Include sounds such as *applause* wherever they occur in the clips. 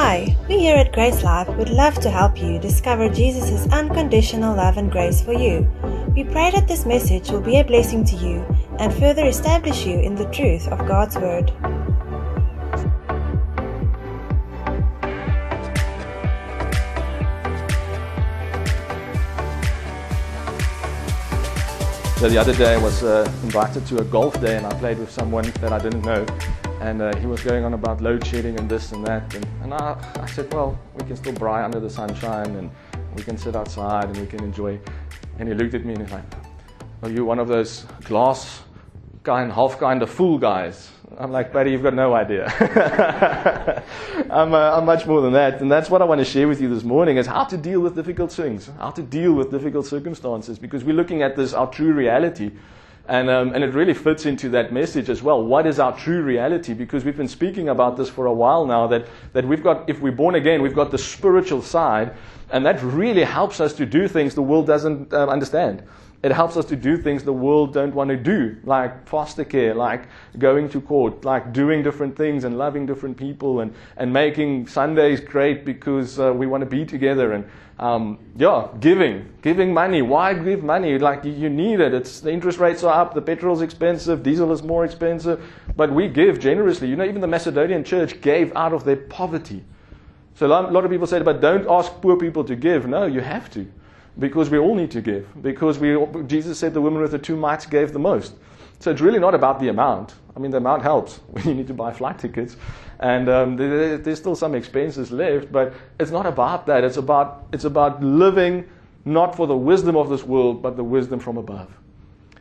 Hi, we here at Grace Life would love to help you discover Jesus' unconditional love and grace for you. We pray that this message will be a blessing to you and further establish you in the truth of God's Word. So the other day I was uh, invited to a golf day and I played with someone that I didn't know and uh, he was going on about load shedding and this and that. And, and I, I, said well we can still braai under the sunshine and we can sit outside and we can enjoy. And he looked at me and he's like are you one of those glass kind half kind of fool guys? I'm like buddy you've got no idea. *laughs* I'm, uh, I'm much more than that. And that's what I want to share with you this morning is how to deal with difficult things how to deal with difficult circumstances because we're looking at this our true reality and, um, and it really fits into that message as well. What is our true reality? Because we've been speaking about this for a while now that, that we've got, if we're born again, we've got the spiritual side, and that really helps us to do things the world doesn't uh, understand. It helps us to do things the world don't want to do, like foster care, like going to court, like doing different things and loving different people and, and making Sundays great because uh, we want to be together and um, yeah, giving, giving money. Why give money? Like you need it. It's the interest rates are up, the petrol's expensive, diesel is more expensive, but we give generously. You know, even the Macedonian church gave out of their poverty. So a lot of people say, but don't ask poor people to give. No, you have to, because we all need to give. Because we, Jesus said the woman with the two mites gave the most. So it's really not about the amount. I mean, the amount helps *laughs* when you need to buy flight tickets, and um, there, there's still some expenses left. But it's not about that. It's about it's about living not for the wisdom of this world, but the wisdom from above.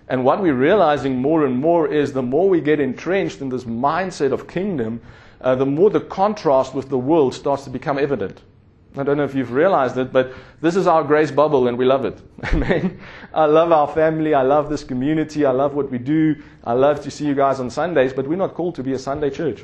And what we're realizing more and more is the more we get entrenched in this mindset of kingdom, uh, the more the contrast with the world starts to become evident. I don't know if you've realized it, but this is our grace bubble and we love it. *laughs* Amen. I love our family. I love this community. I love what we do. I love to see you guys on Sundays, but we're not called to be a Sunday church.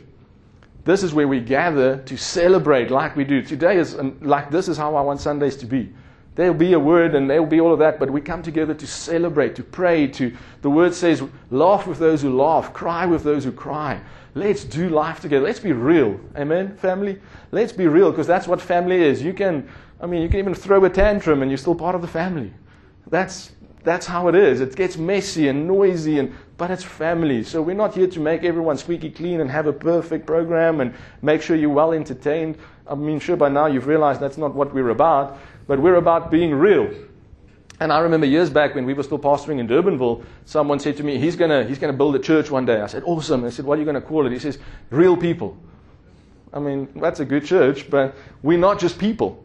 This is where we gather to celebrate like we do. Today is um, like this is how I want Sundays to be. There'll be a word and there'll be all of that, but we come together to celebrate, to pray, to the word says, laugh with those who laugh, cry with those who cry. Let's do life together. Let's be real. Amen, family? Let's be real because that's what family is. You can, I mean, you can even throw a tantrum and you're still part of the family. That's, that's how it is. It gets messy and noisy, and, but it's family. So we're not here to make everyone squeaky clean and have a perfect program and make sure you're well entertained. I mean, sure, by now you've realized that's not what we're about, but we're about being real. And I remember years back when we were still pastoring in Durbanville, someone said to me, he's going he's gonna build a church one day. I said, awesome. I said, what are you going to call it? He says, real people. I mean, that's a good church, but we're not just people.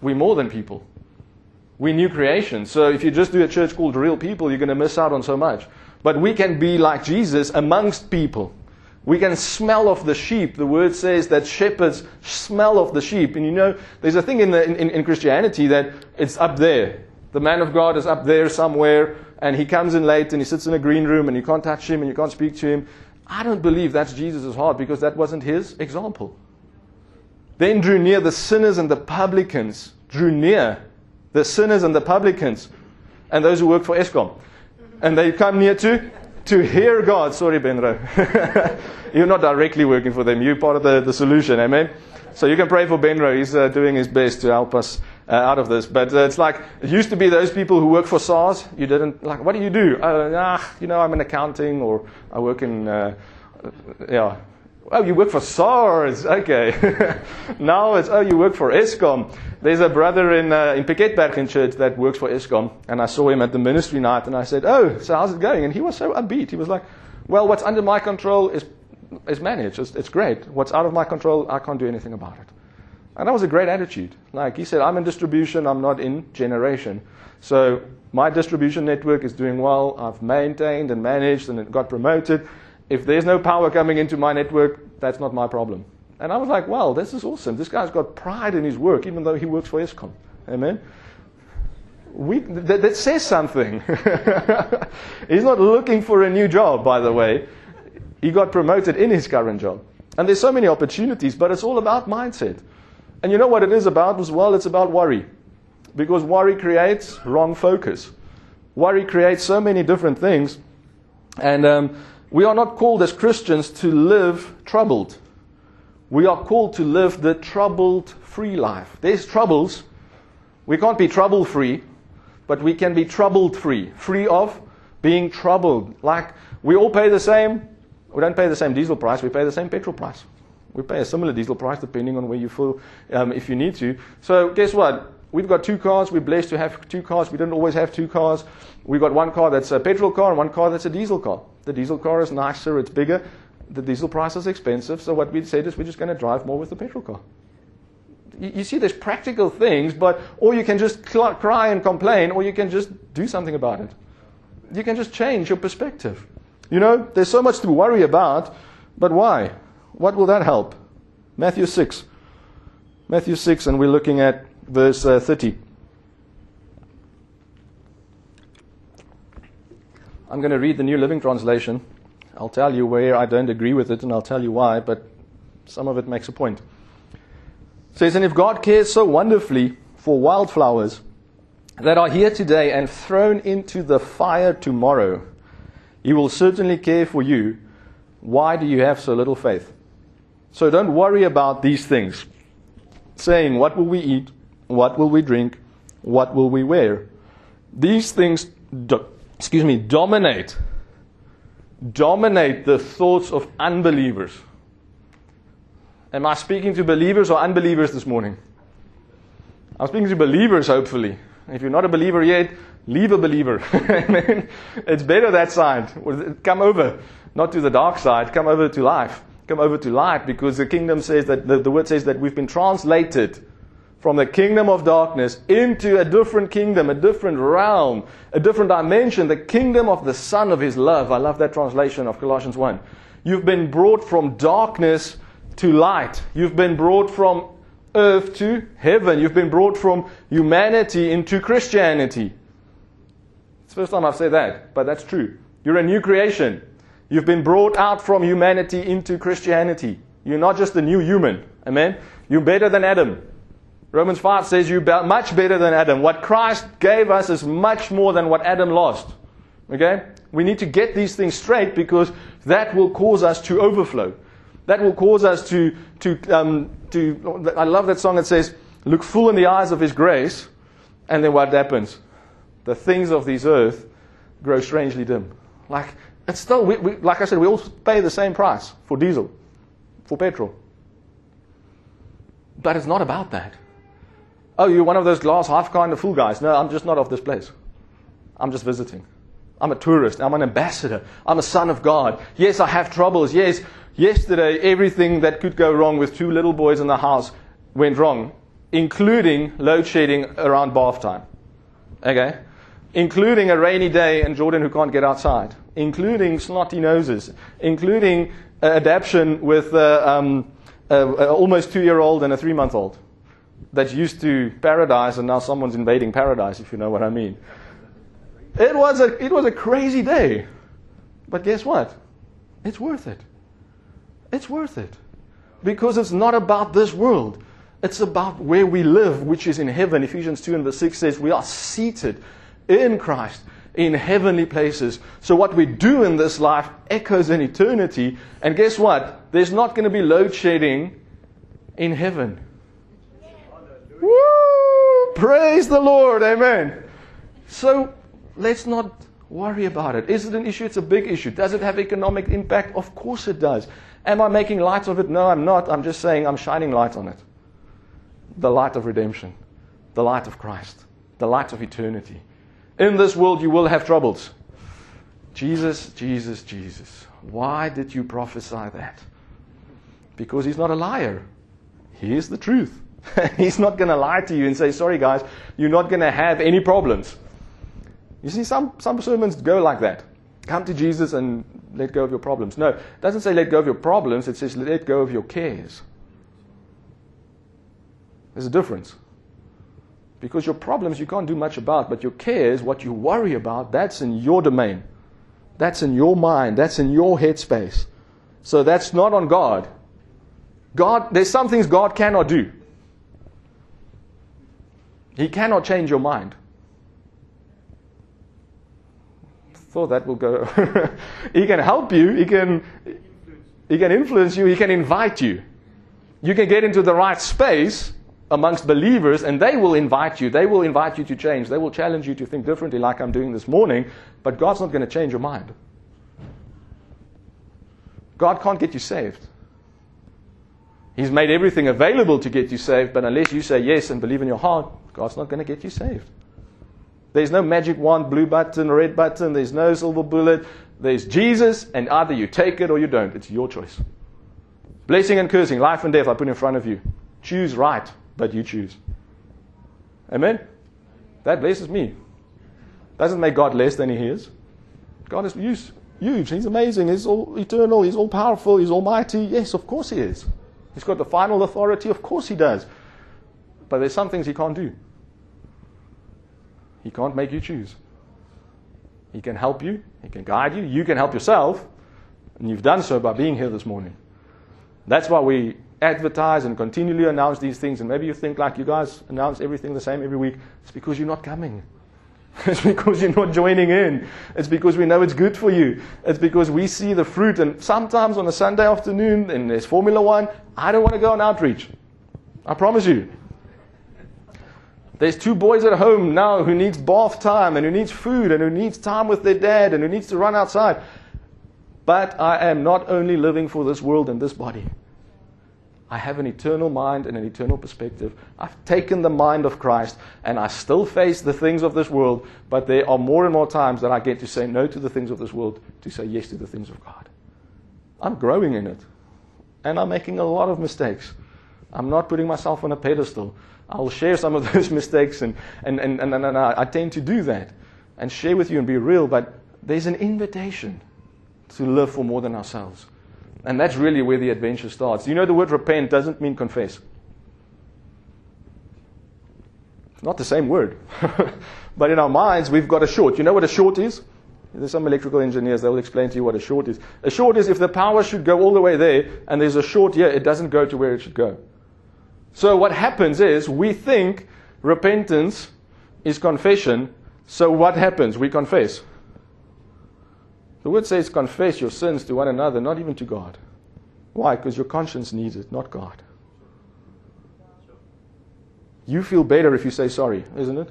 We're more than people. We're new creations. So if you just do a church called real people, you're going to miss out on so much. But we can be like Jesus amongst people. We can smell of the sheep. The word says that shepherds smell of the sheep. And you know, there's a thing in, the, in, in Christianity that it's up there. The man of God is up there somewhere, and he comes in late and he sits in a green room and you can't touch him and you can't speak to him. I don't believe that's Jesus' heart because that wasn't his example. Then drew near the sinners and the publicans, drew near the sinners and the publicans, and those who work for Eskom. And they come near to to hear God. Sorry, Benro. *laughs* You're not directly working for them. You're part of the, the solution. Amen. So you can pray for Benro. He's uh, doing his best to help us uh, out of this. But uh, it's like, it used to be those people who work for SARS. You didn't, like, what do you do? Uh, ah, you know, I'm in accounting or I work in, uh, yeah. Oh, you work for SARS. Okay. *laughs* now it's, oh, you work for Eskom. There's a brother in, uh, in Piketberg in church that works for Eskom, and I saw him at the ministry night, and I said, Oh, so how's it going? And he was so upbeat. He was like, Well, what's under my control is, is managed. It's, it's great. What's out of my control, I can't do anything about it. And that was a great attitude. Like he said, I'm in distribution, I'm not in generation. So my distribution network is doing well. I've maintained and managed and it got promoted. If there's no power coming into my network, that's not my problem. And I was like, wow, this is awesome. This guy's got pride in his work, even though he works for Eskom. Amen. We, that, that says something. *laughs* He's not looking for a new job, by the way. He got promoted in his current job. And there's so many opportunities, but it's all about mindset. And you know what it is about as well? It's about worry. Because worry creates wrong focus. Worry creates so many different things. And um, we are not called as Christians to live troubled. We are called to live the troubled free life. There's troubles. We can't be trouble free, but we can be troubled free. Free of being troubled. Like we all pay the same. We don't pay the same diesel price, we pay the same petrol price. We pay a similar diesel price depending on where you feel, um, if you need to. So, guess what? We've got two cars. We're blessed to have two cars. We didn't always have two cars. We've got one car that's a petrol car and one car that's a diesel car. The diesel car is nicer, it's bigger. The diesel price is expensive. So, what we said is we're just going to drive more with the petrol car. You, see, there's practical things, but or you can just cry and complain, or you can just do something about it. You can just change your perspective. You know, there's so much to worry about, but why? What will that help? Matthew 6. Matthew 6, and we're looking at verse uh, 30. I'm going to read the New Living Translation. I'll tell you where I don't agree with it, and I'll tell you why, but some of it makes a point. It says, And if God cares so wonderfully for wildflowers that are here today and thrown into the fire tomorrow, He will certainly care for you. Why do you have so little faith? So don't worry about these things, saying, What will we eat? What will we drink? What will we wear? These things, do, excuse me, dominate. Dominate the thoughts of unbelievers. Am I speaking to believers or unbelievers this morning? I'm speaking to believers, hopefully. If you're not a believer yet, leave a believer. *laughs* it's better that side. Come over, not to the dark side, come over to life. Come over to light because the kingdom says that the, the word says that we've been translated from the kingdom of darkness into a different kingdom, a different realm, a different dimension, the kingdom of the Son of His love. I love that translation of Colossians 1. You've been brought from darkness to light. You've been brought from earth to heaven. You've been brought from humanity into Christianity. First time I've said that, but that's true. You're a new creation. You've been brought out from humanity into Christianity. You're not just a new human. Amen? You're better than Adam. Romans 5 says you're much better than Adam. What Christ gave us is much more than what Adam lost. Okay? We need to get these things straight because that will cause us to overflow. That will cause us to, to, um, to, I love that song that says, look full in the eyes of His grace, and then what happens? The things of this earth grow strangely dim. Like, it's still, we, we, like I said, we all pay the same price for diesel, for petrol. But it's not about that. Oh, you're one of those glass half kind of fool guys. No, I'm just not of this place. I'm just visiting. I'm a tourist. I'm an ambassador. I'm a son of God. Yes, I have troubles. Yes, yesterday everything that could go wrong with two little boys in the house went wrong, including load shedding around bath time. Okay? Including a rainy day and Jordan who can't get outside. Including snotty noses. Including uh, with uh, um, uh, almost two year old and a three month old that's used to paradise and now someone's invading paradise, if you know what I mean. It was a, it was a crazy day. But guess what? It's worth it. It's worth it. Because it's not about this world. It's about where we live, which is in heaven. Ephesians 2 and verse 6 says, We are seated in Christ in heavenly places. So what we do in this life echoes in eternity. And guess what? There's not going to be load shedding in heaven. Woo! Praise the Lord. Amen. So let's not worry about it. Is it an issue? It's a big issue. Does it have economic impact? Of course it does. Am I making light of it? No, I'm not. I'm just saying I'm shining light on it. The light of redemption, the light of Christ, the light of eternity. In this world you will have troubles. Jesus, Jesus, Jesus. Why did you prophesy that? Because he's not a liar. He is the truth. *laughs* He's not going to lie to you and say, sorry guys, you're not going to have any problems. You see, some, some sermons go like that. Come to Jesus and let go of your problems. No, it doesn't say let go of your problems, it says let go of your cares. There's a difference. Because your problems you can't do much about, but your cares, what you worry about, that's in your domain. That's in your mind. That's in your headspace. So that's not on God. God, there's some things God cannot do. He cannot change your mind. Thought that will go. *laughs* he can help you. He can. He can influence you. He can invite you. You can get into the right space amongst believers and they will invite you. They will invite you to change. They will challenge you to think differently, like I'm doing this morning, but God's not going to change your mind. God can't get you saved. He's made everything available to get you saved, but unless you say yes and believe in your heart, God's not going to get you saved. There's no magic wand, blue button, red button, there's no silver bullet. There's Jesus, and either you take it or you don't. It's your choice. Blessing and cursing, life and death, I put in front of you. Choose right, but you choose. Amen? That blesses me. Doesn't make God less than He is. God is huge. He's amazing. He's all eternal. He's all powerful. He's almighty. Yes, of course He is. He's got the final authority. Of course He does. But there's some things He can't do. He can't make you choose. He can help you, He can guide you, you can help yourself, and you've done so by being here this morning. That's why we advertise and continually announce these things. And maybe you think like you guys announce everything the same every week. It's because you're not coming. *laughs* It's because you're not joining in. It's because we know it's good for you. It's because we see the fruit. And sometimes on a Sunday afternoon, and there's Formula One, I don't want to go on outreach. I promise you. There's two boys at home now who needs bath time and who needs food and who needs time with their dad and who needs to run outside. But I am not only living for this world and this body. I have an eternal mind and an eternal perspective. I've taken the mind of Christ and I still face the things of this world, but there are more and more times that I get to say no to the things of this world to say yes to the things of God. I'm growing in it. And I'm making a lot of mistakes. I'm not putting myself on a pedestal. I'll share some of *laughs* those mistakes, and, and, and, and, and I tend to do that and share with you and be real, but there's an invitation to live for more than ourselves. And that's really where the adventure starts. You know, the word repent doesn't mean confess. It's not the same word. *laughs* but in our minds, we've got a short. You know what a short is? There's some electrical engineers, they will explain to you what a short is. A short is if the power should go all the way there and there's a short here, it doesn't go to where it should go. So what happens is we think repentance is confession. So what happens? We confess. The word says confess your sins to one another, not even to God. Why? Because your conscience needs it, not God. You feel better if you say sorry, isn't it?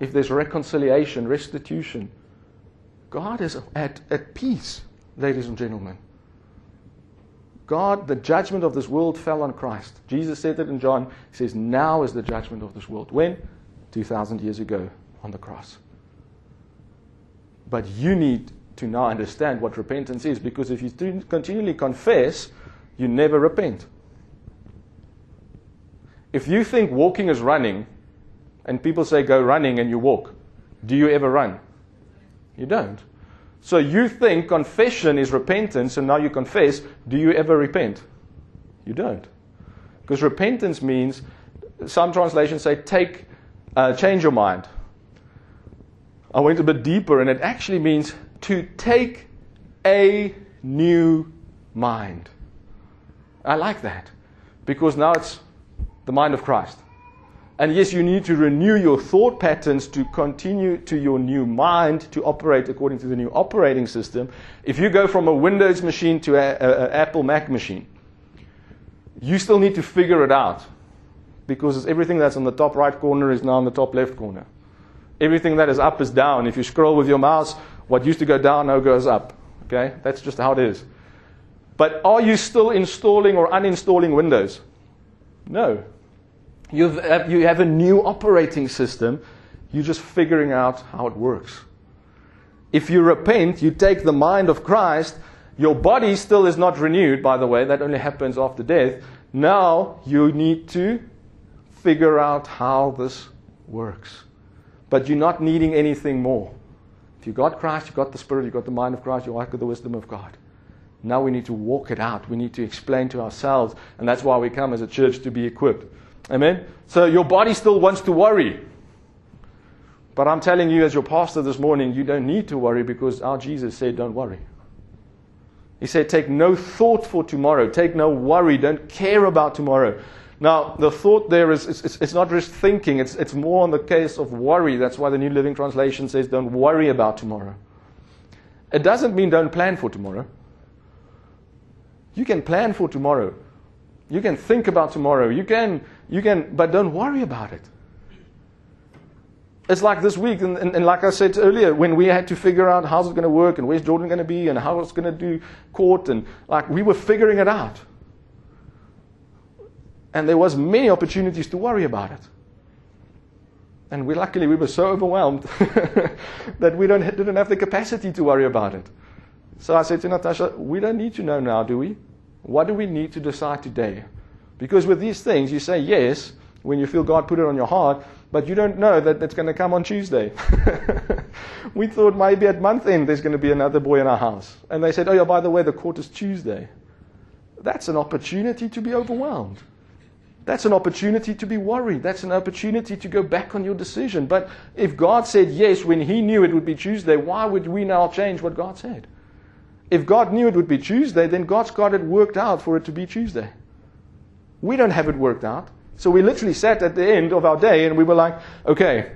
If there's reconciliation, restitution. God is at, at peace, ladies and gentlemen. God, the judgment of this world fell on Christ. Jesus said it in John. He says, Now is the judgment of this world. When? 2,000 years ago on the cross. But you need to now understand what repentance is because if you continually confess, you never repent. If you think walking is running, and people say go running and you walk, do you ever run? You don't. So you think confession is repentance, and now you confess. Do you ever repent? You don't. Because repentance means, some translations say, take, uh, change your mind. I went a bit deeper, and it actually means to take a new mind. I like that. Because now it's the mind of Christ. And yes, you need to renew your thought patterns to continue to your new mind to operate according to the new operating system. If you go from a Windows machine to an Apple Mac machine, you still need to figure it out because everything that's on the top right corner is now on the top left corner. Everything that is up is down. If you scroll with your mouse, what used to go down now goes up. Okay? That's just how it is. But are you still installing or uninstalling Windows? No. You've, you have a new operating system. You're just figuring out how it works. If you repent, you take the mind of Christ. Your body still is not renewed, by the way. That only happens after death. Now you need to figure out how this works. But you're not needing anything more. You got Christ, you got the Spirit, you got the mind of Christ, you with the wisdom of God. Now we need to walk it out. We need to explain to ourselves. And that's why we come as a church to be equipped. Amen? So your body still wants to worry. But I'm telling you, as your pastor this morning, you don't need to worry because our Jesus said, Don't worry. He said, Take no thought for tomorrow. Take no worry. Don't care about tomorrow. Now, the thought there is it's, it's, not just thinking, it's, it's more on the case of worry. That's why the New Living Translation says, Don't worry about tomorrow. It doesn't mean don't plan for tomorrow. You can plan for tomorrow, You can think about tomorrow. You can, you can, but don't worry about it. It's like this week, and, and, and like I said earlier, when we had to figure out how's it going to work, and where's Jordan going to be, and how it's going to do court, and like we were figuring it out. And there was many opportunities to worry about it. And we luckily we were so overwhelmed *laughs* that we don't, didn't have the capacity to worry about it. So I said to Natasha, we don't need to know now, do we? What do we need to decide today? Because with these things, you say yes when you feel God put it on your heart, but you don't know that it's going to come on Tuesday. *laughs* we thought maybe at month end there's going to be another boy in our house. And they said, oh, yeah, by the way, the court is Tuesday. That's an opportunity to be overwhelmed. That's an opportunity to be worried. That's an opportunity to go back on your decision. But if God said yes when He knew it would be Tuesday, why would we now change what God said? If God knew it would be Tuesday, then God's got it worked out for it to be Tuesday. We don't have it worked out. So we literally sat at the end of our day and we were like, okay,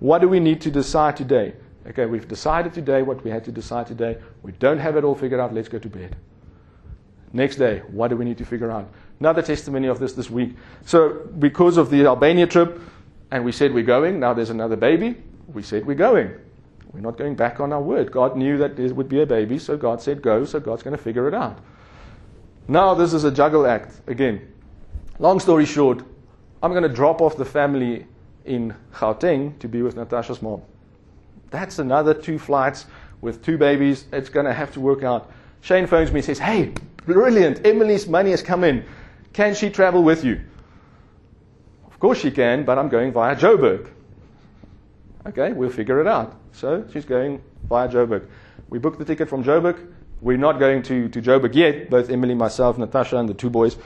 what do we need to decide today? Okay, we've decided today what we had to decide today. We don't have it all figured out. Let's go to bed. Next day, what do we need to figure out? Another testimony of this this week. So, because of the Albania trip, and we said we're going, now there's another baby, we said we're going. We're not going back on our word. God knew that there would be a baby, so God said go, so God's going to figure it out. Now, this is a juggle act again. Long story short, I'm going to drop off the family in Gauteng to be with Natasha's mom. That's another two flights with two babies. It's going to have to work out. Shane phones me and says, Hey, brilliant. Emily's money has come in. Can she travel with you? Of course she can, but I'm going via Joburg. Okay, we'll figure it out. So she's going via Joburg. We booked the ticket from Joburg. We're not going to, to Joburg yet. Both Emily, myself, Natasha, and the two boys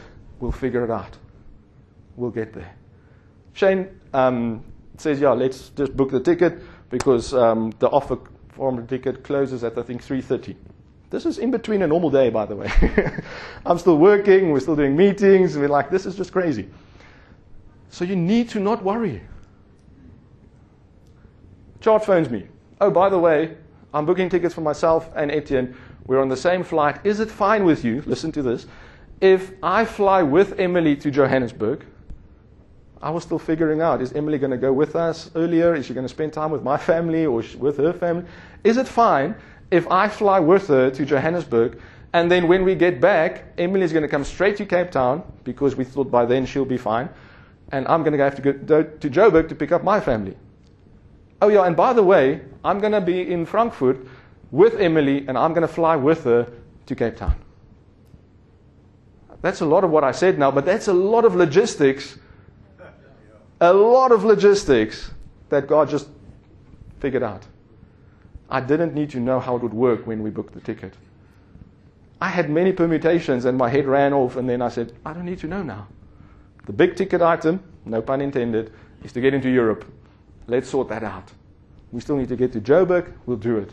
will figure it out. We'll get there. Shane um, says, yeah, let's just book the ticket because um, the offer for the ticket closes at, I think, 3.30. This is in between a normal day, by the way. *laughs* I'm still working, we're still doing meetings, we're like, this is just crazy. So you need to not worry. Chart phones me. Oh, by the way, I'm booking tickets for myself and Etienne. We're on the same flight. Is it fine with you? Listen to this. If I fly with Emily to Johannesburg, I was still figuring out is Emily going to go with us earlier? Is she going to spend time with my family or with her family? Is it fine if I fly with her to Johannesburg, and then when we get back, Emily's going to come straight to Cape Town because we thought by then she'll be fine, and I'm going to have to go to Joburg to pick up my family. Oh, yeah, and by the way, I'm going to be in Frankfurt with Emily, and I'm going to fly with her to Cape Town. That's a lot of what I said now, but that's a lot of logistics. A lot of logistics that God just figured out. I didn't need to know how it would work when we booked the ticket. I had many permutations and my head ran off, and then I said, I don't need to know now. The big ticket item, no pun intended, is to get into Europe. Let's sort that out. We still need to get to Joburg, we'll do it.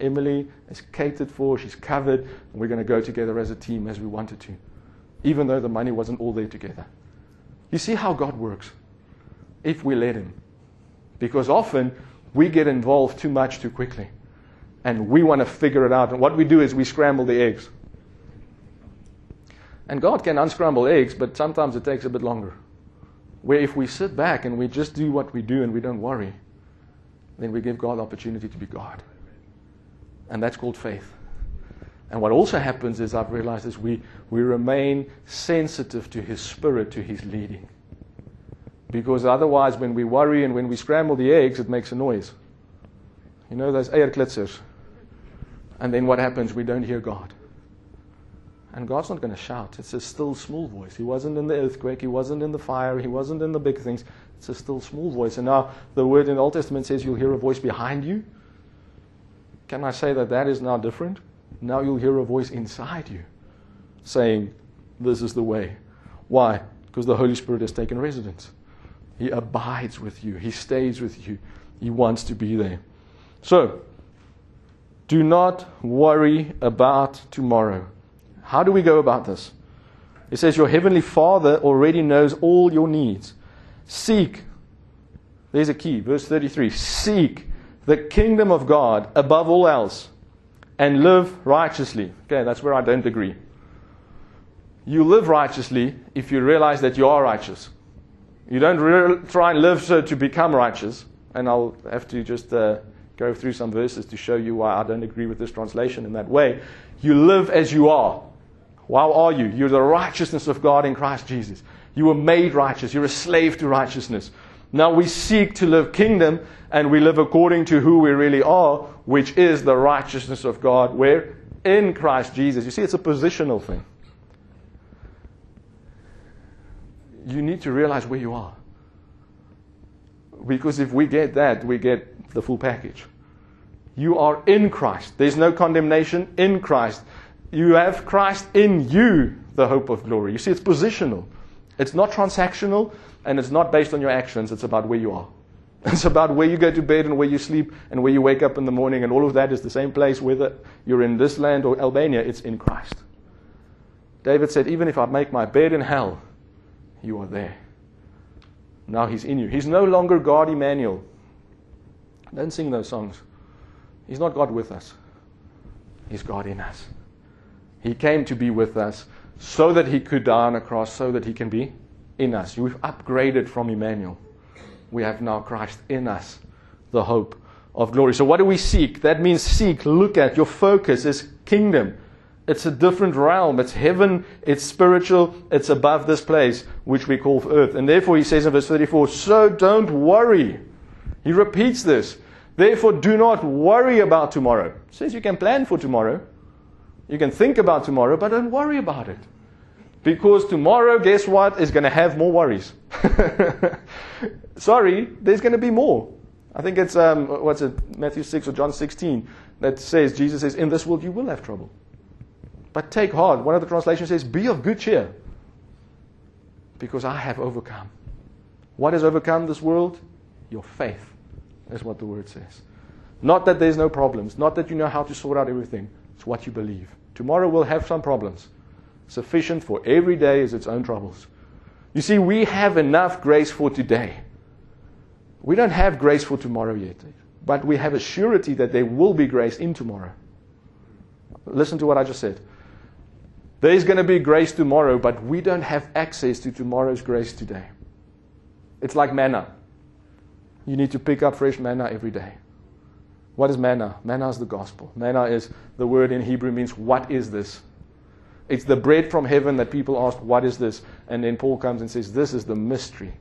Emily is catered for, she's covered, and we're going to go together as a team as we wanted to, even though the money wasn't all there together. You see how God works if we let Him. Because often we get involved too much too quickly. And we want to figure it out. And what we do is we scramble the eggs. And God can unscramble eggs, but sometimes it takes a bit longer. Where if we sit back and we just do what we do and we don't worry, then we give God opportunity to be God. And that's called faith. And what also happens is I've realized is we, we remain sensitive to His Spirit, to His leading. Because otherwise, when we worry and when we scramble the eggs, it makes a noise. You know, those eierklitsers. And then what happens? We don't hear God. And God's not going to shout. It's a still small voice. He wasn't in the earthquake. He wasn't in the fire. He wasn't in the big things. It's a still small voice. And now the word in the Old Testament says you'll hear a voice behind you. Can I say that that is now different? Now you'll hear a voice inside you saying, This is the way. Why? Because the Holy Spirit has taken residence. He abides with you, He stays with you, He wants to be there. So, do not worry about tomorrow. How do we go about this? It says, Your heavenly Father already knows all your needs. Seek, there's a key, verse 33 seek the kingdom of God above all else and live righteously. Okay, that's where I don't agree. You live righteously if you realize that you are righteous. You don't re- try and live so to become righteous. And I'll have to just uh, go through some verses to show you why I don't agree with this translation in that way. You live as you are. How are you? You're the righteousness of God in Christ Jesus. You were made righteous. You're a slave to righteousness. Now we seek to live kingdom and we live according to who we really are, which is the righteousness of God. Where? In Christ Jesus. You see, it's a positional thing. You need to realize where you are. Because if we get that, we get the full package. You are in Christ. There's no condemnation in Christ. You have Christ in you, the hope of glory. You see, it's positional. It's not transactional and it's not based on your actions. It's about where you are. *laughs* It's about where you go to bed and where you sleep and where you wake up in the morning, and all of that is the same place, whether you're in this land or Albania, it's in Christ. David said, Even if I make my bed in hell, you are there. Now he's in you. He's no longer God Emmanuel. Don't sing those songs. He's not God with us, He's God in us. He came to be with us so that He could die on a cross, so that He can be in us. We've upgraded from Emmanuel. We have now Christ in us, the hope of glory. So, what do we seek? That means seek, look at. Your focus is kingdom. It's a different realm. It's heaven. It's spiritual. It's above this place, which we call earth. And therefore, he says in verse 34 So don't worry. He repeats this. Therefore, do not worry about tomorrow. Says you can plan for tomorrow. You can think about tomorrow, but don't worry about it. Because tomorrow, guess what, is going to have more worries. *laughs* Sorry, there's going to be more. I think it's, um, what's it, Matthew 6 or John 16 that says, Jesus says, In this world you will have trouble. But take heart. One of the translations says, Be of good cheer. Because I have overcome. What has overcome this world? Your faith, is what the word says. Not that there's no problems, not that you know how to sort out everything. It's what you believe. Tomorrow we'll have some problems. Sufficient for every day is its own troubles. You see, we have enough grace for today. We don't have grace for tomorrow yet, but we have a surety that there will be grace in tomorrow. Listen to what I just said. There's going to be grace tomorrow, but we don't have access to tomorrow's grace today. It's like manna. You need to pick up fresh manna every day. What is manna? Manna is the gospel. Manna is the word in Hebrew means, What is this? It's the bread from heaven that people ask, What is this? And then Paul comes and says, This is the mystery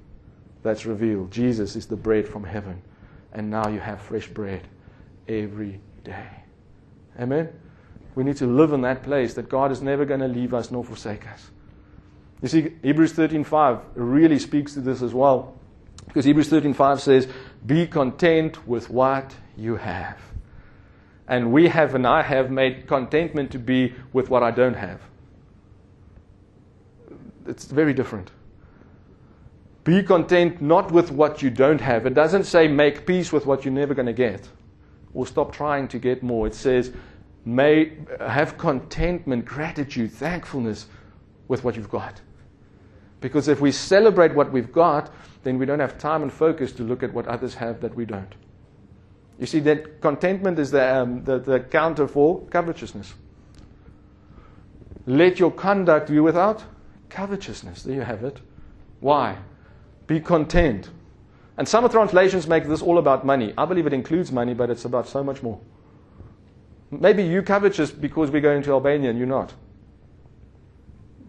that's revealed. Jesus is the bread from heaven. And now you have fresh bread every day. Amen? We need to live in that place that God is never going to leave us nor forsake us. You see, Hebrews 13:5 really speaks to this as well. Because Hebrews 13:5 says, Be content with what you have. And we have and I have made contentment to be with what I don't have. It's very different. Be content not with what you don't have. It doesn't say make peace with what you're never going to get or stop trying to get more. It says may have contentment, gratitude, thankfulness with what you've got. Because if we celebrate what we've got, then we don't have time and focus to look at what others have that we don't. You see, that contentment is the, um, the, the counter for covetousness. Let your conduct be without covetousness. There you have it. Why? Be content. And some translations make this all about money. I believe it includes money, but it's about so much more. Maybe you covetous because we're going to Albania and you're not.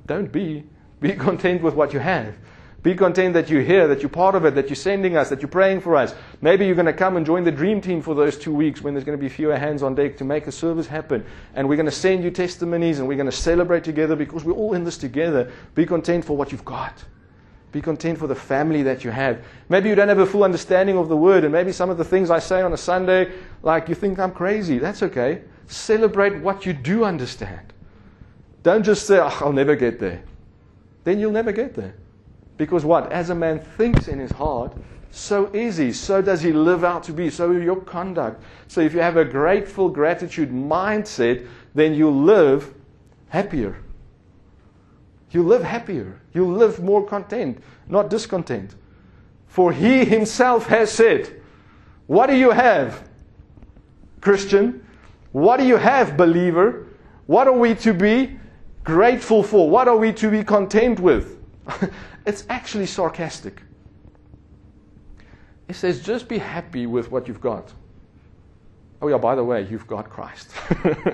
Don't be. Be *laughs* content with what you have. Be content that you're here, that you're part of it, that you're sending us, that you're praying for us. Maybe you're going to come and join the dream team for those two weeks when there's going to be fewer hands on deck to make a service happen. And we're going to send you testimonies and we're going to celebrate together because we're all in this together. Be content for what you've got. Be content for the family that you have. Maybe you don't have a full understanding of the word, and maybe some of the things I say on a Sunday, like you think I'm crazy. That's okay. Celebrate what you do understand. Don't just say, oh, I'll never get there. Then you'll never get there. Because what? As a man thinks in his heart, so is he. So does he live out to be. So your conduct. So if you have a grateful gratitude mindset, then you live happier. You live happier. You live more content, not discontent. For he himself has said, What do you have, Christian? What do you have, believer? What are we to be? grateful for? What are we to be content with? *laughs* it's actually sarcastic. It says, just be happy with what you've got. Oh, yeah, by the way, you've got Christ.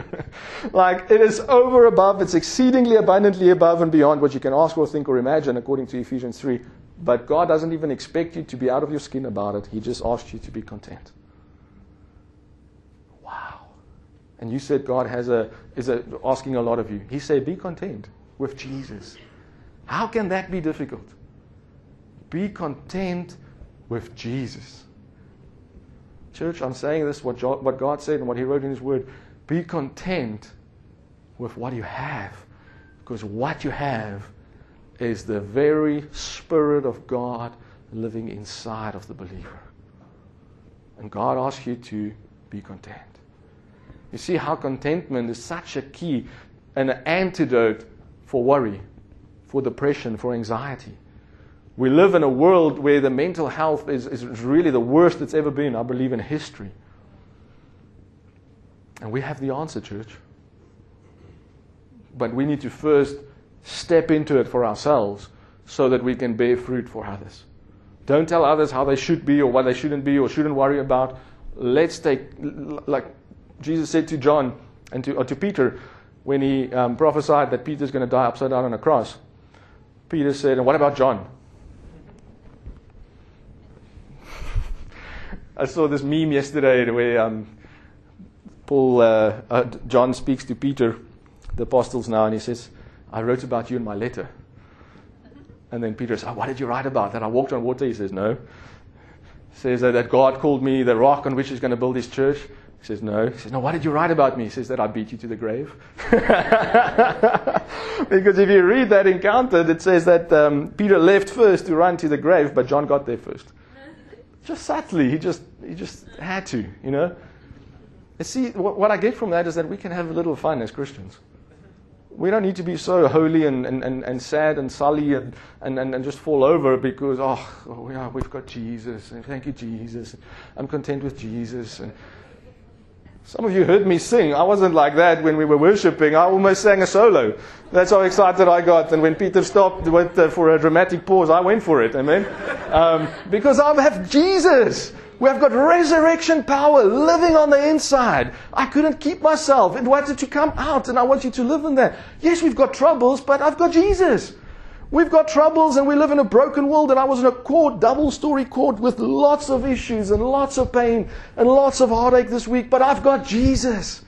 *laughs* like, it is over above, it's exceedingly abundantly above and beyond what you can ask or think or imagine, according to Ephesians 3. But God doesn't even expect you to be out of your skin about it. He just asks you to be content. Wow. And you said God has a, is a, asking a lot of you. He said, be content with Jesus. How can that be difficult? Be content with Jesus. Church, I'm saying this, what, what God said and what He wrote in His Word. Be content with what you have. Because what you have is the very Spirit of God living inside of the believer. And God asks you to be content. You see how contentment is such a key, and an antidote for worry, for depression, for anxiety. We live in a world where the mental health is, is really the worst it's ever been, I believe, in history. And we have the answer, church. But we need to first step into it for ourselves so that we can bear fruit for others. Don't tell others how they should be or what they shouldn't be or shouldn't worry about. Let's take, like Jesus said to John and to, or to Peter when he um, prophesied that Peter's going to die upside down on a cross. Peter said, And what about John? I saw this meme yesterday where um, Paul, uh, uh, John speaks to Peter, the apostles now, and he says, I wrote about you in my letter. And then Peter says, oh, What did you write about? That I walked on water? He says, No. He says that, that God called me the rock on which he's going to build his church. He says, No. He says, No, what did you write about me? He says that I beat you to the grave. *laughs* because if you read that encounter, it says that um, Peter left first to run to the grave, but John got there first just subtly. He just, he just had to, you know. And see, what, what I get from that is that we can have a little fun as Christians. We don't need to be so holy and, and, and, and sad and sully and, and, and, and just fall over because, oh, oh yeah, we've got Jesus. And thank you, Jesus. I'm content with Jesus. And some of you heard me sing. I wasn't like that when we were worshiping. I almost sang a solo. That's how excited I got. And when Peter stopped with, uh, for a dramatic pause, I went for it. Amen. Um, because I have Jesus. We have got resurrection power living on the inside. I couldn't keep myself. It wanted to come out, and I want you to live in that. Yes, we've got troubles, but I've got Jesus. We've got troubles and we live in a broken world. And I was in a court, double story court, with lots of issues and lots of pain and lots of heartache this week. But I've got Jesus.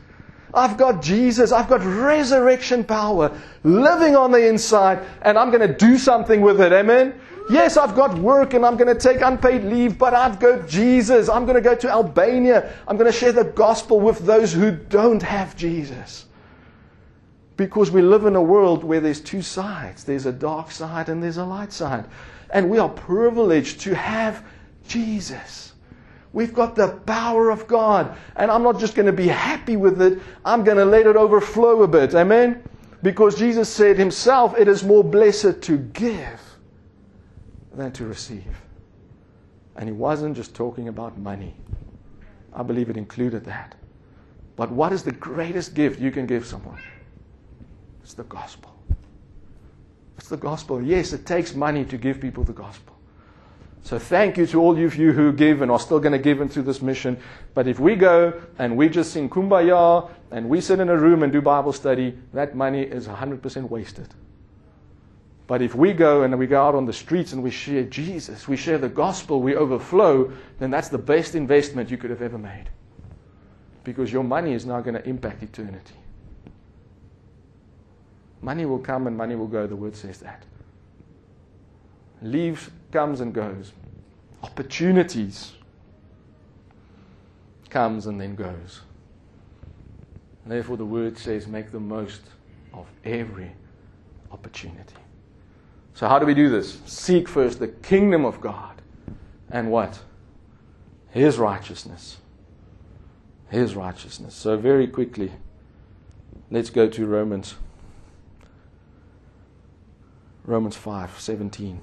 I've got Jesus. I've got resurrection power living on the inside. And I'm going to do something with it. Amen. Yes, I've got work and I'm going to take unpaid leave, but I've got Jesus. I'm going to go to Albania. I'm going to share the gospel with those who don't have Jesus. Because we live in a world where there's two sides there's a dark side and there's a light side. And we are privileged to have Jesus. We've got the power of God. And I'm not just going to be happy with it, I'm going to let it overflow a bit. Amen? Because Jesus said himself, it is more blessed to give than to receive. And he wasn't just talking about money, I believe it included that. But what is the greatest gift you can give someone? It's the gospel. It's the gospel. Yes, it takes money to give people the gospel. So thank you to all of you who give and are still going to give into this mission. But if we go and we just sing kumbaya and we sit in a room and do Bible study, that money is 100% wasted. But if we go and we go out on the streets and we share Jesus, we share the gospel, we overflow, then that's the best investment you could have ever made. Because your money is now going to impact eternity. Money will come and money will go, the word says that. Leaves, comes and goes. Opportunities comes and then goes. Therefore, the word says, make the most of every opportunity. So, how do we do this? Seek first the kingdom of God and what? His righteousness. His righteousness. So, very quickly, let's go to Romans Romans 5 17.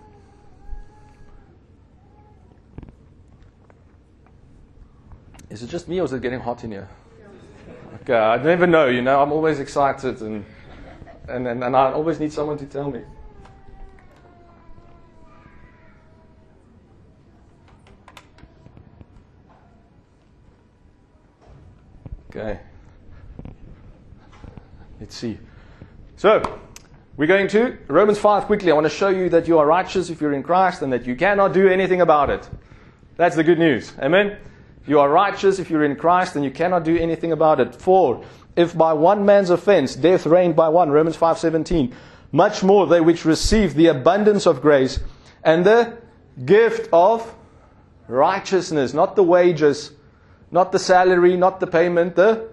Is it just me or is it getting hot in here? Okay, I never know, you know, I'm always excited and and, and, and I always need someone to tell me. Okay. Let's see. So, we're going to Romans 5 quickly. I want to show you that you are righteous if you're in Christ and that you cannot do anything about it. That's the good news. Amen? You are righteous if you're in Christ and you cannot do anything about it. For if by one man's offense death reigned by one, Romans 5:17, much more they which receive the abundance of grace and the gift of righteousness, not the wages, not the salary, not the payment, the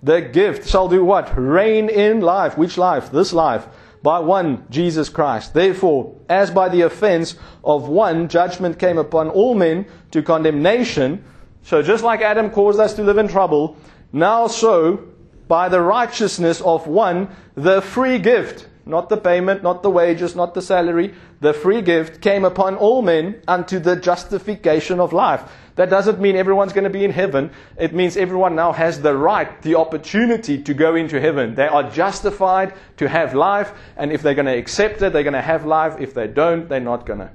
the gift shall do what? Reign in life. Which life? This life. By one, Jesus Christ. Therefore, as by the offense of one, judgment came upon all men to condemnation. So just like Adam caused us to live in trouble, now so, by the righteousness of one, the free gift, not the payment, not the wages, not the salary, the free gift came upon all men unto the justification of life. That doesn't mean everyone's going to be in heaven. It means everyone now has the right, the opportunity to go into heaven. They are justified to have life, and if they're going to accept it, they're going to have life. If they don't, they're not going to.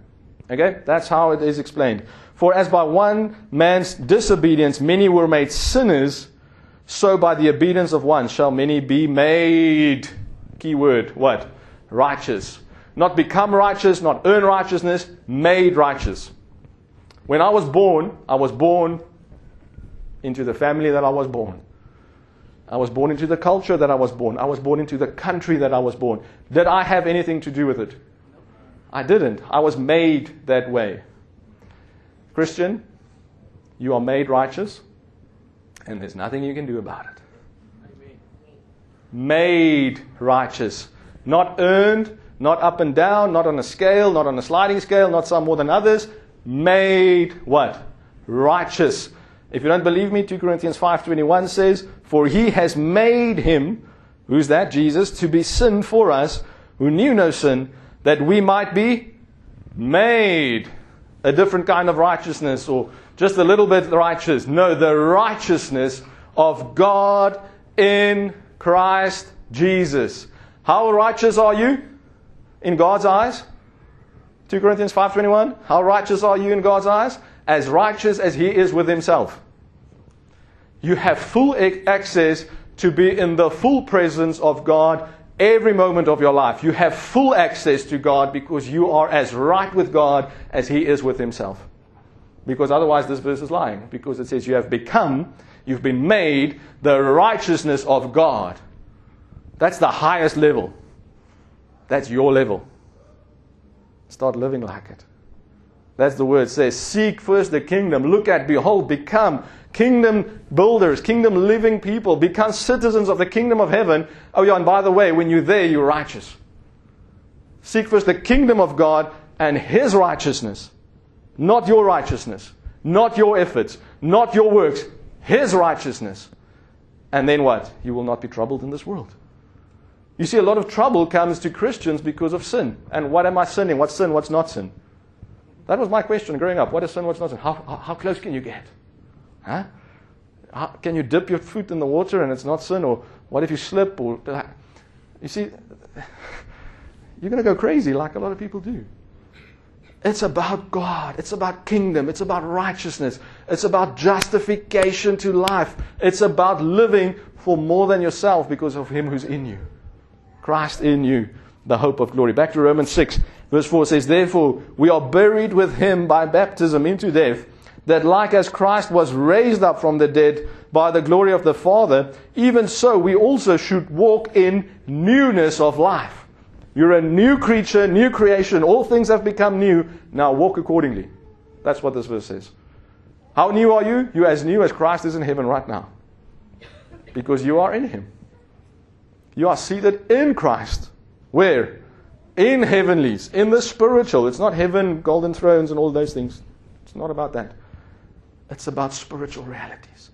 Okay? That's how it is explained. For as by one man's disobedience many were made sinners, so by the obedience of one shall many be made. Key word, what? Righteous. Not become righteous, not earn righteousness, made righteous. When I was born, I was born into the family that I was born. I was born into the culture that I was born. I was born into the country that I was born. Did I have anything to do with it? I didn't. I was made that way. Christian, you are made righteous, and there's nothing you can do about it. Made righteous. Not earned, not up and down, not on a scale, not on a sliding scale, not some more than others made what? Righteous. If you don't believe me, 2 Corinthians 5:21 says, "For he has made him, who's that? Jesus, to be sin for us, who knew no sin, that we might be made a different kind of righteousness or just a little bit righteous. No, the righteousness of God in Christ Jesus. How righteous are you in God's eyes? 2 Corinthians 5:21 How righteous are you in God's eyes? As righteous as he is with himself. You have full access to be in the full presence of God every moment of your life. You have full access to God because you are as right with God as he is with himself. Because otherwise this verse is lying because it says you have become you've been made the righteousness of God. That's the highest level. That's your level. Start living like it. That's the word says. Seek first the kingdom. Look at, behold, become kingdom builders, kingdom living people. Become citizens of the kingdom of heaven. Oh, yeah, and by the way, when you're there, you're righteous. Seek first the kingdom of God and his righteousness. Not your righteousness. Not your efforts. Not your works. His righteousness. And then what? You will not be troubled in this world. You see, a lot of trouble comes to Christians because of sin. And what am I sinning? What's sin? What's not sin? That was my question growing up. What is sin? What's not sin? How, how, how close can you get? Huh? How, can you dip your foot in the water and it's not sin? Or what if you slip? Or you see, *laughs* you're going to go crazy like a lot of people do. It's about God. It's about kingdom. It's about righteousness. It's about justification to life. It's about living for more than yourself because of Him who's in you. Christ in you, the hope of glory. Back to Romans 6, verse 4 says, Therefore, we are buried with him by baptism into death, that like as Christ was raised up from the dead by the glory of the Father, even so we also should walk in newness of life. You're a new creature, new creation. All things have become new. Now walk accordingly. That's what this verse says. How new are you? You're as new as Christ is in heaven right now. Because you are in him. You are seated in Christ. Where? In heavenlies, in the spiritual. It's not heaven, golden thrones, and all those things. It's not about that. It's about spiritual realities.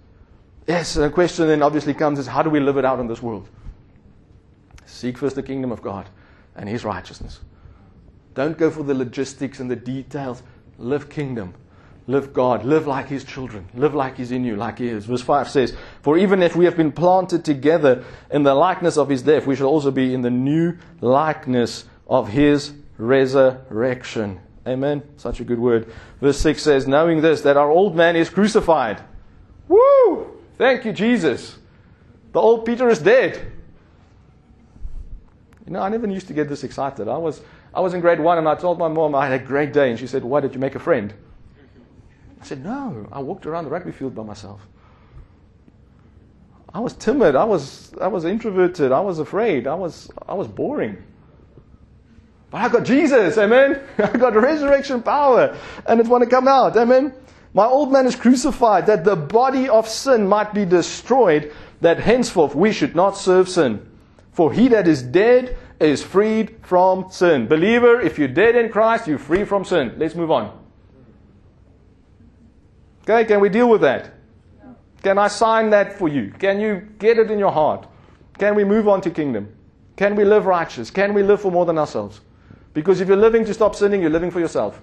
Yes, the question then obviously comes is how do we live it out in this world? Seek first the kingdom of God and his righteousness. Don't go for the logistics and the details. Live kingdom. Live God. Live like His children. Live like He's in you, like He is. Verse 5 says, For even if we have been planted together in the likeness of His death, we shall also be in the new likeness of His resurrection. Amen. Such a good word. Verse 6 says, Knowing this, that our old man is crucified. Woo! Thank you, Jesus. The old Peter is dead. You know, I never used to get this excited. I was, I was in grade one and I told my mom I had a great day, and she said, Why did you make a friend? I said, No, I walked around the rugby field by myself. I was timid. I was, I was introverted. I was afraid. I was, I was boring. But I got Jesus, amen. *laughs* I got resurrection power, and it's want to come out, amen. My old man is crucified, that the body of sin might be destroyed, that henceforth we should not serve sin. For he that is dead is freed from sin. Believer, if you're dead in Christ, you're free from sin. Let's move on. Okay, can we deal with that? Can I sign that for you? Can you get it in your heart? Can we move on to kingdom? Can we live righteous? Can we live for more than ourselves? Because if you're living to stop sinning, you're living for yourself.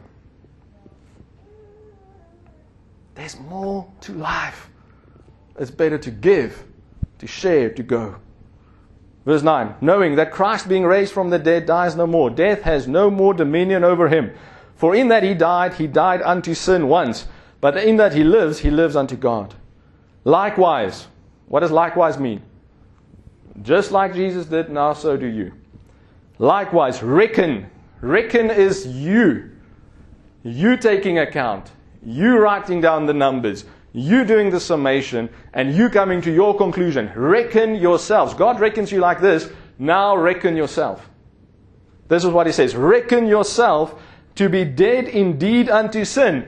There's more to life. It's better to give, to share, to go. Verse 9 Knowing that Christ, being raised from the dead, dies no more, death has no more dominion over him. For in that he died, he died unto sin once, but in that he lives, he lives unto God. Likewise, what does likewise mean? Just like Jesus did, now so do you. Likewise, reckon. Reckon is you. You taking account. You writing down the numbers. You doing the summation. And you coming to your conclusion. Reckon yourselves. God reckons you like this. Now reckon yourself. This is what he says. Reckon yourself to be dead indeed unto sin.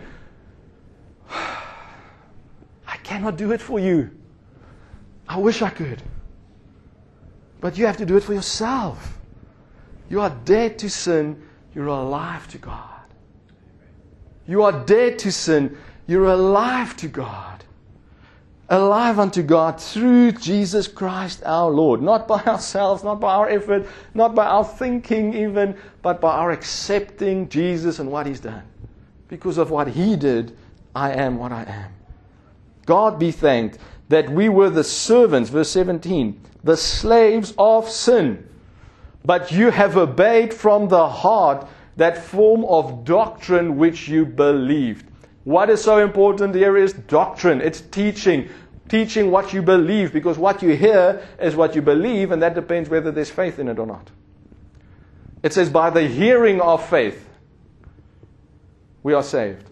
*sighs* I cannot do it for you. I wish I could. But you have to do it for yourself. You are dead to sin, you're alive to God. You are dead to sin, you're alive to God. Alive unto God through Jesus Christ our Lord. Not by ourselves, not by our effort, not by our thinking even, but by our accepting Jesus and what He's done. Because of what He did, I am what I am. God be thanked that we were the servants, verse 17, the slaves of sin. But you have obeyed from the heart that form of doctrine which you believed. What is so important here is doctrine. It's teaching. Teaching what you believe, because what you hear is what you believe, and that depends whether there's faith in it or not. It says, by the hearing of faith, we are saved.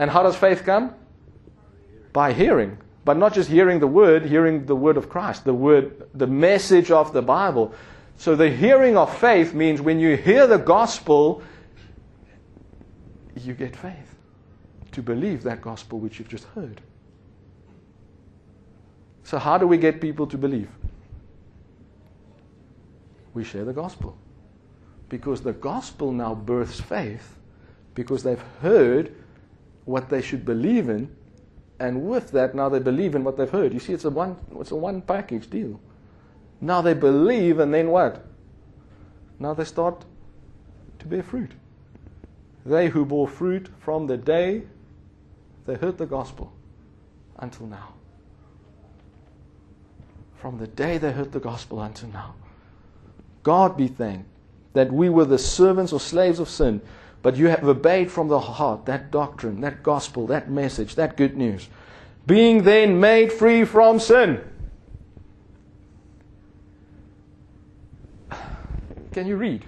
And how does faith come? By hearing. But not just hearing the word, hearing the word of Christ, the word, the message of the Bible. So the hearing of faith means when you hear the gospel, you get faith to believe that gospel which you've just heard. So, how do we get people to believe? We share the gospel. Because the gospel now births faith because they've heard what they should believe in, and with that, now they believe in what they've heard. You see, it's a one, it's a one package deal. Now they believe, and then what? Now they start to bear fruit. They who bore fruit from the day they heard the gospel until now. From the day they heard the gospel until now. God be thanked that we were the servants or slaves of sin, but you have obeyed from the heart that doctrine, that gospel, that message, that good news. Being then made free from sin. Can you read?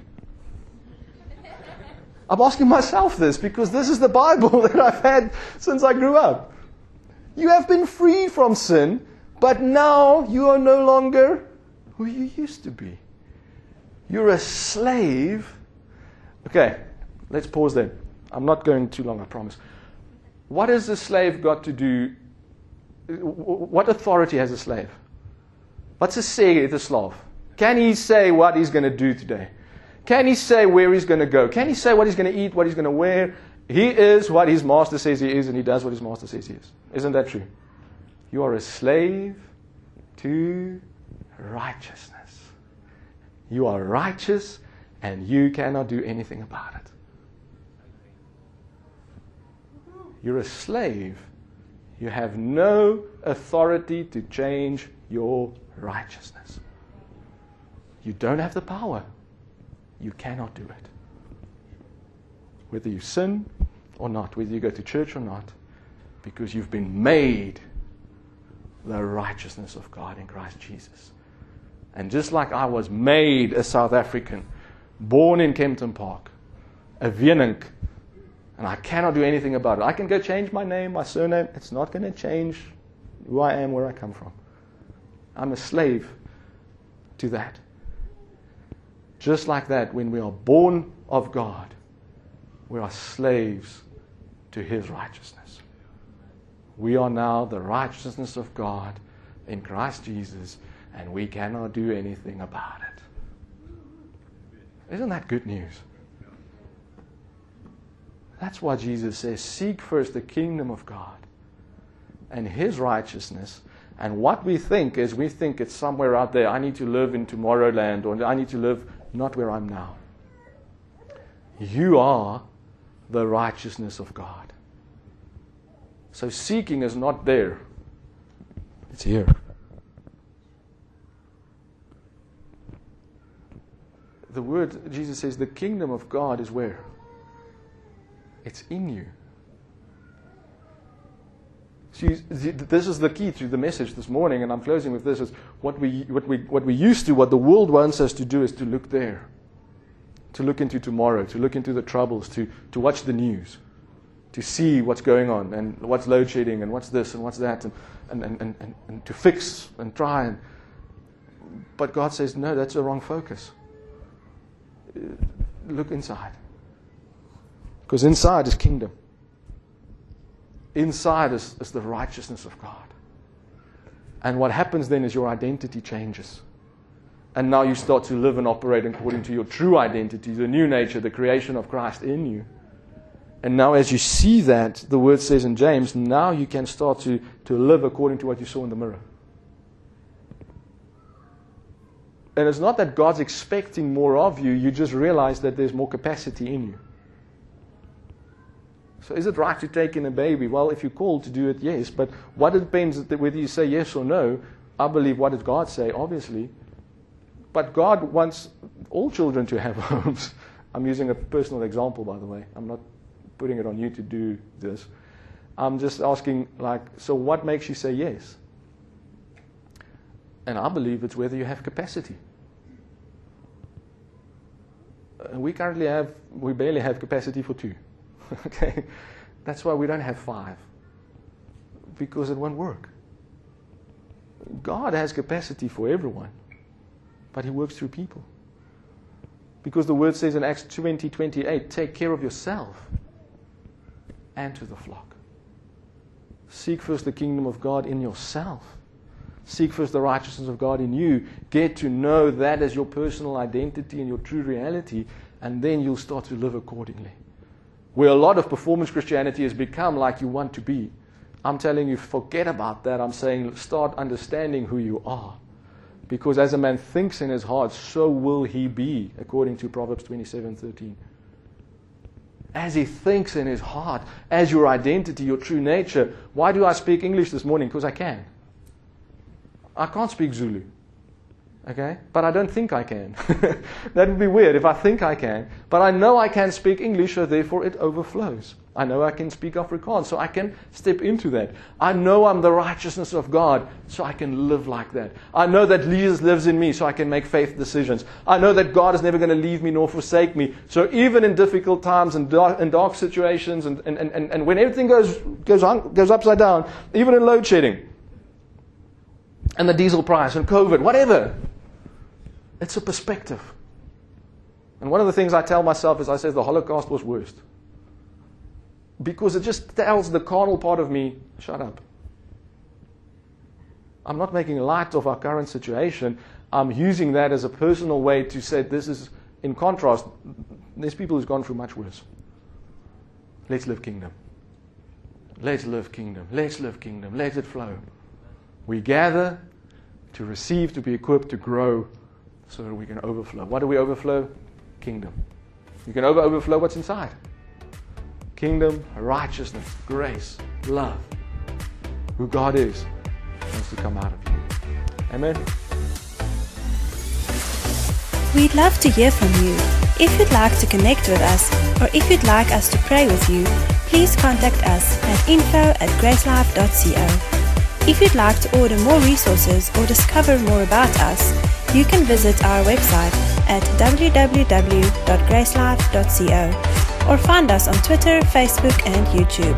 I'm asking myself this because this is the Bible *laughs* that I've had since I grew up. You have been free from sin, but now you are no longer who you used to be. You're a slave. Okay, let's pause there. I'm not going too long, I promise. What has a slave got to do? What authority has a slave? What's a say the slave? Can he say what he's going to do today? Can he say where he's going to go? Can he say what he's going to eat, what he's going to wear? He is what his master says he is, and he does what his master says he is. Isn't that true? You are a slave to righteousness. You are righteous, and you cannot do anything about it. You're a slave. You have no authority to change your righteousness. You don't have the power. You cannot do it. Whether you sin or not, whether you go to church or not, because you've been made the righteousness of God in Christ Jesus. And just like I was made a South African, born in Kempton Park, a Vienink, and I cannot do anything about it. I can go change my name, my surname. It's not going to change who I am, where I come from. I'm a slave to that. Just like that, when we are born of God, we are slaves to His righteousness. We are now the righteousness of God in Christ Jesus, and we cannot do anything about it. Isn't that good news? That's why Jesus says, Seek first the kingdom of God and His righteousness. And what we think is we think it's somewhere out there. I need to live in Tomorrowland, or I need to live not where I'm now. You are the righteousness of God. So seeking is not there, it's here. The word, Jesus says, the kingdom of God is where? It's in you. See, this is the key to the message this morning, and I'm closing with this: is what we, what we, what we used to, what the world wants us to do, is to look there, to look into tomorrow, to look into the troubles, to, to watch the news, to see what's going on, and what's load shedding, and what's this, and what's that, and, and, and, and, and to fix and try. And, but God says, no, that's the wrong focus. Look inside. Because inside is kingdom. Inside is, is the righteousness of God. And what happens then is your identity changes. And now you start to live and operate according to your true identity, the new nature, the creation of Christ in you. And now, as you see that, the word says in James, now you can start to, to live according to what you saw in the mirror. And it's not that God's expecting more of you, you just realize that there's more capacity in you. So is it right to take in a baby? Well, if you're called to do it, yes. But what it depends whether you say yes or no. I believe what does God say? Obviously. But God wants all children to have *laughs* homes. I'm using a personal example, by the way. I'm not putting it on you to do this. I'm just asking, like, so what makes you say yes? And I believe it's whether you have capacity. Uh, we currently have, we barely have capacity for two. *laughs* okay? That's why we don't have five, because it won't work. God has capacity for everyone, but He works through people. Because the word says in Acts 20 28, take care of yourself and to the flock. Seek first the kingdom of God in yourself. Seek first the righteousness of God in you. Get to know that as your personal identity and your true reality, and then you'll start to live accordingly where a lot of performance Christianity has become like you want to be. I'm telling you, forget about that. I'm saying start understanding who you are. Because as a man thinks in his heart, so will he be, according to Proverbs 27 13. As he thinks in his heart, as your identity, your true nature. Why do I speak English this morning? Because I can. I can't speak Zulu. Okay? But I don't think I can. *laughs* that would be weird if I think I can. But I know I can speak English, so therefore it overflows. I know I can speak Afrikaans, so I can step into that. I know I'm the righteousness of God, so I can live like that. I know that Jesus lives in me, so I can make faith decisions. I know that God is never going to leave me nor forsake me. So even in difficult times and dark, and dark situations, and, and, and, and when everything goes, goes, on, goes upside down, even in load shedding, and the diesel price, and COVID, whatever, it's a perspective. And one of the things I tell myself is I say the Holocaust was worst. Because it just tells the carnal part of me, shut up. I'm not making light of our current situation. I'm using that as a personal way to say this is, in contrast, there's people who's gone through much worse. Let's live kingdom. Let's live kingdom. Let's live kingdom. Let it flow. We gather to receive, to be equipped, to grow so that we can overflow. What do we overflow? Kingdom. You can over- overflow what's inside kingdom, righteousness, grace, love. Who God is wants to come out of you. Amen. We'd love to hear from you. If you'd like to connect with us or if you'd like us to pray with you, please contact us at info at gracelife.co. If you'd like to order more resources or discover more about us, you can visit our website at www.gracelife.co or find us on Twitter, Facebook, and YouTube.